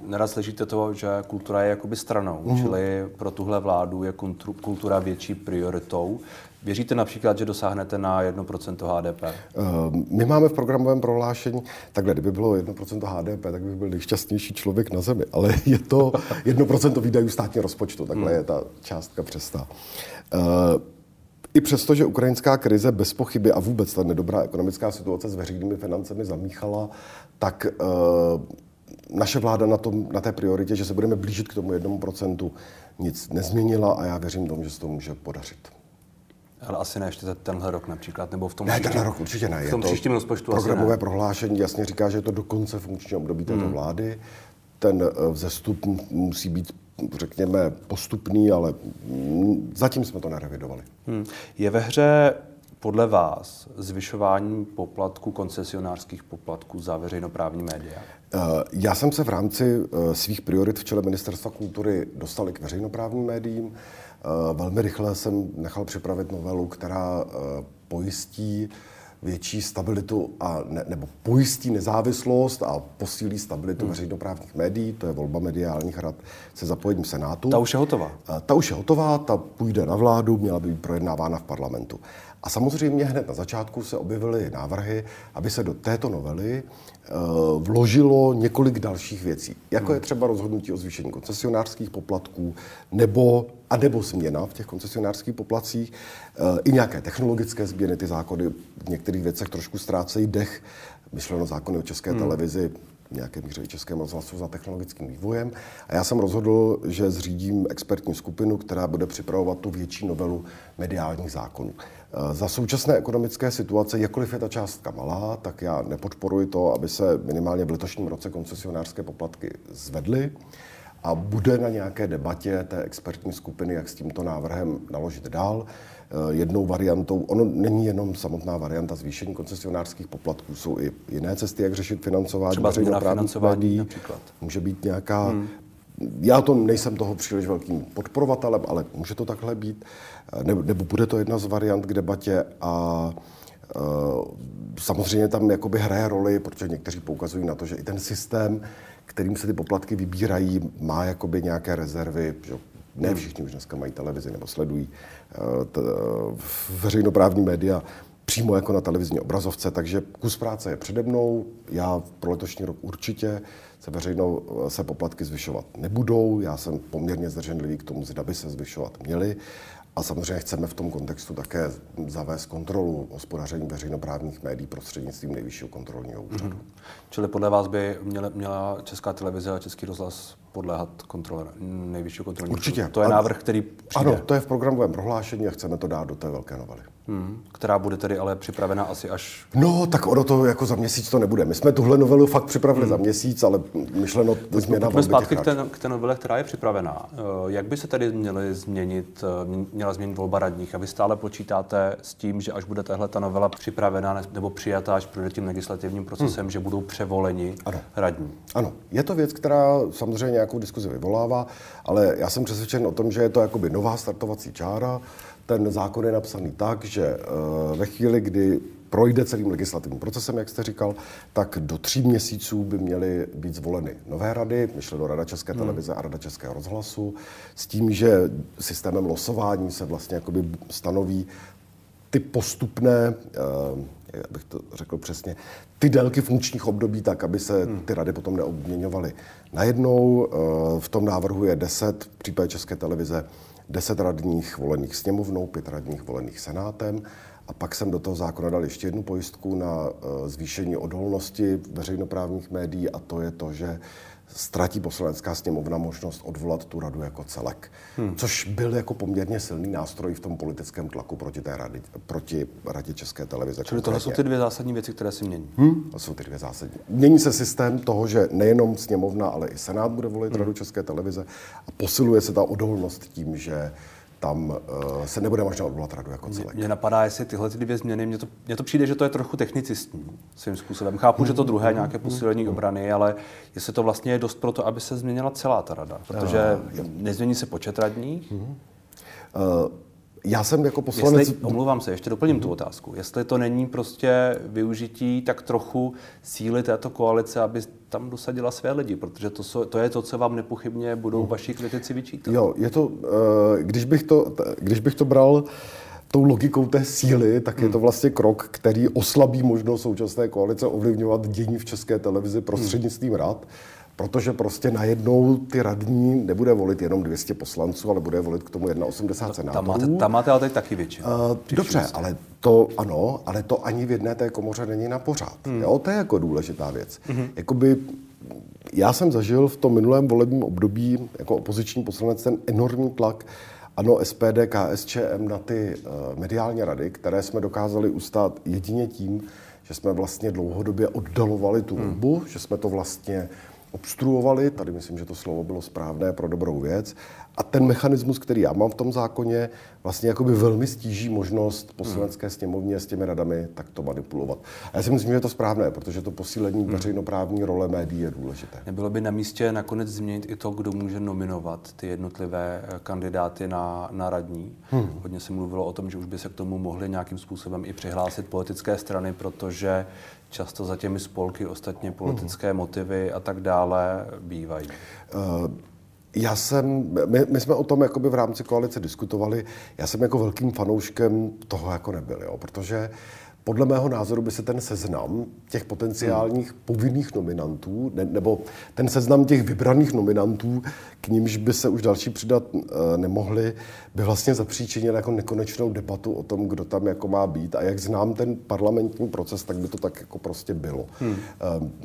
neraz slyšíte to, že kultura je jakoby stranou, hmm. čili pro tuhle vládu je kultura větší prioritou. Věříte například, že dosáhnete na 1% HDP? My máme v programovém prohlášení, takhle, kdyby bylo 1% HDP, tak bych byl nejšťastnější člověk na zemi, ale <laughs> je to 1% výdajů státního rozpočtu, takhle hmm. je ta částka přestá. I přesto, že ukrajinská krize bez pochyby a vůbec ta nedobrá ekonomická situace s veřejnými financemi zamíchala, tak uh, naše vláda na, tom, na té prioritě, že se budeme blížit k tomu jednomu procentu, nic nezměnila a já věřím tomu, že se to může podařit. Ale asi ne ještě tenhle rok například, nebo v tom ne, příštím, tenhle rok určitě ne. V tom příštím rozpočtu Programové asi ne. prohlášení jasně říká, že je to do konce funkčního období této hmm. vlády. Ten eh, vzestup musí být řekněme, postupný, ale zatím jsme to nerevidovali. Hmm. Je ve hře podle vás zvyšování poplatků, koncesionářských poplatků za veřejnoprávní média? Eh, já jsem se v rámci eh, svých priorit v čele Ministerstva kultury dostal i k veřejnoprávním médiím. Eh, velmi rychle jsem nechal připravit novelu, která pojistí větší stabilitu a ne, nebo pojistí nezávislost a posílí stabilitu hmm. veřejnoprávních médií, to je volba mediálních rad se zapojením Senátu. Ta už je hotová. Ta už je hotová, ta půjde na vládu, měla by být projednávána v parlamentu. A samozřejmě hned na začátku se objevily návrhy, aby se do této novely uh, vložilo několik dalších věcí, jako hmm. je třeba rozhodnutí o zvýšení koncesionářských poplatků nebo a nebo změna v těch koncesionářských poplacích, uh, i nějaké technologické změny, ty zákony v některých věcech trošku ztrácejí dech, myšleno zákony o české hmm. televizi, v nějaké míře i Českém rozhlasu za technologickým vývojem. A já jsem rozhodl, že zřídím expertní skupinu, která bude připravovat tu větší novelu mediálních zákonů. Eh, za současné ekonomické situace, jakkoliv je ta částka malá, tak já nepodporuji to, aby se minimálně v letošním roce koncesionářské poplatky zvedly a bude na nějaké debatě té expertní skupiny, jak s tímto návrhem naložit dál. Eh, jednou variantou, ono není jenom samotná varianta zvýšení koncesionářských poplatků, jsou i jiné cesty, jak řešit financování Třeba financování například. Může být nějaká hmm já to nejsem toho příliš velkým podporovatelem, ale může to takhle být. Nebo, nebo bude to jedna z variant k debatě a samozřejmě tam jakoby hraje roli, protože někteří poukazují na to, že i ten systém, kterým se ty poplatky vybírají, má jakoby nějaké rezervy. Že ne všichni už dneska mají televizi nebo sledují uh, t, uh, veřejnoprávní média přímo jako na televizní obrazovce, takže kus práce je přede mnou. Já pro letošní rok určitě se veřejnou se poplatky zvyšovat nebudou. Já jsem poměrně zdrženlivý k tomu, zda by se zvyšovat měly. A samozřejmě chceme v tom kontextu také zavést kontrolu hospodaření veřejnoprávních médií prostřednictvím nejvyššího kontrolního úřadu. Mm-hmm. Čili podle vás by měla, měla Česká televize a Český rozhlas podléhat kontrole nejvyššího kontrolního Určitě. To je návrh, který přijde. Ano, to je v programovém prohlášení a chceme to dát do té velké novely. Hmm, která bude tedy ale připravena asi až... No, tak ono to jako za měsíc to nebude. My jsme tuhle novelu fakt připravili hmm. za měsíc, ale myšleno změna Pojďme zpátky k té, k té novele, která je připravená. Eh, jak by se tedy měly změnit, eh, měla změnit volba radních? A vy stále počítáte s tím, že až bude tahle ta novela připravena nebo přijatá, až projde tím legislativním procesem, hmm. že budou převoleni ano. radní? Ano, je to věc, která samozřejmě nějakou diskuzi vyvolává, ale já jsem přesvědčen o tom, že je to jakoby nová startovací čára, ten zákon je napsaný tak, že eh, ve chvíli, kdy projde celým legislativním procesem, jak jste říkal, tak do tří měsíců by měly být zvoleny nové rady, myšleno Rada České hmm. televize a Rada Českého rozhlasu, s tím, že systémem losování se vlastně jakoby stanoví ty postupné, eh, jak bych to řekl přesně, ty délky funkčních období tak, aby se hmm. ty rady potom neobměňovaly. Najednou eh, v tom návrhu je 10 v případě České televize 10 radních volených sněmovnou, 5 radních volených senátem. A pak jsem do toho zákona dal ještě jednu pojistku na eh, zvýšení odolnosti veřejnoprávních médií a to je to, že ztratí poslanecká sněmovna možnost odvolat tu radu jako celek. Hmm. Což byl jako poměrně silný nástroj v tom politickém tlaku proti té rady, proti radě České televize. Čili tohle jsou ty dvě zásadní věci, které se mění. Hmm? To jsou ty dvě zásadní. Mění se systém toho, že nejenom sněmovna, ale i senát bude volit hmm. radu České televize a posiluje se ta odolnost tím, že tam uh, se nebude možná odvolat radu jako celek. Mě napadá, jestli tyhle ty dvě změny, mně to, mně to přijde, že to je trochu technicistní svým způsobem. Chápu, že to druhé nějaké posílení obrany, ale jestli to vlastně je dost pro to, aby se změnila celá ta rada, protože uh, nezmění se počet radních. Uh, já jsem jako poslanec... Jestli, omlouvám se, ještě doplním mm-hmm. tu otázku. Jestli to není prostě využití tak trochu síly této koalice, aby tam dosadila své lidi, protože to, to je to, co vám nepochybně budou mm. vaši kritici vyčítat. Jo, je to, eh, když bych to, když bych to bral tou logikou té síly, tak je to hmm. vlastně krok, který oslabí možnost současné koalice ovlivňovat dění v české televizi prostřednictvím rad protože prostě najednou ty radní nebude volit jenom 200 poslanců, ale bude volit k tomu 1,80 senátorů. Tam máte, tam máte ale teď taky většinu. Uh, dobře, si. ale to ano, ale to ani v jedné té komoře není na pořád. Hmm. Jo, to je jako důležitá věc. Hmm. Jakoby já jsem zažil v tom minulém volebním období jako opoziční poslanec ten enormní tlak ano, SPD, KSČM na ty uh, mediální rady, které jsme dokázali ustát jedině tím, že jsme vlastně dlouhodobě oddalovali tu hmm. volbu, hmm. že jsme to vlastně obstruovali, tady myslím, že to slovo bylo správné pro dobrou věc, a ten mechanismus, který já mám v tom zákoně, vlastně jakoby velmi stíží možnost poslanecké sněmovně s těmi radami takto manipulovat. A já si myslím, že je to správné, protože to posílení hmm. veřejnoprávní role médií je důležité. Nebylo by na místě nakonec změnit i to, kdo může nominovat ty jednotlivé eh, kandidáty na, na radní? Hmm. Hodně se mluvilo o tom, že už by se k tomu mohly nějakým způsobem i přihlásit politické strany, protože často za těmi spolky ostatně politické hmm. motivy a tak dále bývají. Uh, já jsem, my, my jsme o tom jakoby v rámci koalice diskutovali, já jsem jako velkým fanouškem toho jako nebyl, jo, protože podle mého názoru by se ten seznam těch potenciálních hmm. povinných nominantů, ne, nebo ten seznam těch vybraných nominantů, k nímž by se už další přidat e, nemohli, by vlastně zapříčinil jako nekonečnou debatu o tom, kdo tam jako má být. A jak znám ten parlamentní proces, tak by to tak jako prostě bylo. Hmm. E,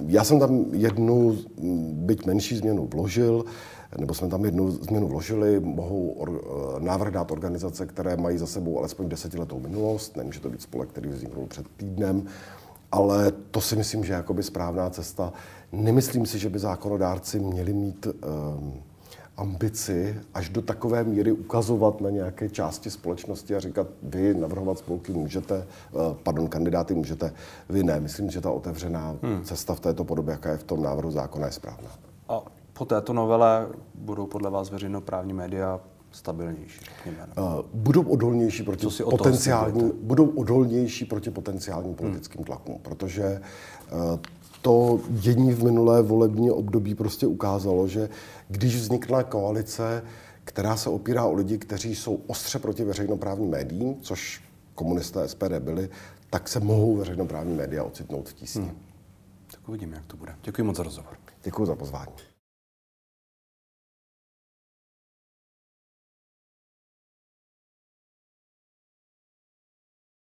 já jsem tam jednu, byť menší změnu vložil, nebo jsme tam jednu změnu vložili, mohou or, eh, návrh dát organizace, které mají za sebou alespoň desetiletou minulost, nemůže to být spolek, který vznikl před týdnem, ale to si myslím, že je jakoby správná cesta. Nemyslím si, že by zákonodárci měli mít um, ambici až do takové míry ukazovat na nějaké části společnosti a říkat, vy navrhovat spolky můžete, uh, pardon, kandidáty můžete, vy ne. Myslím, že ta otevřená hmm. cesta v této podobě, jaká je v tom návrhu zákona, je správná. A po této novele budou podle vás veřejnoprávní média stabilnější, řekněme. Uh, budou odolnější proti potenciálním, budou odolnější proti potenciálním politickým hmm. tlakům, protože uh, to dění v minulé volební období prostě ukázalo, že když vznikla koalice, která se opírá o lidi, kteří jsou ostře proti veřejnoprávním médiím, což komunisté SPD byli, tak se mohou veřejnoprávní média ocitnout v tísni. Hmm. Tak uvidíme, jak to bude. Děkuji moc za rozhovor. Děkuji za pozvání.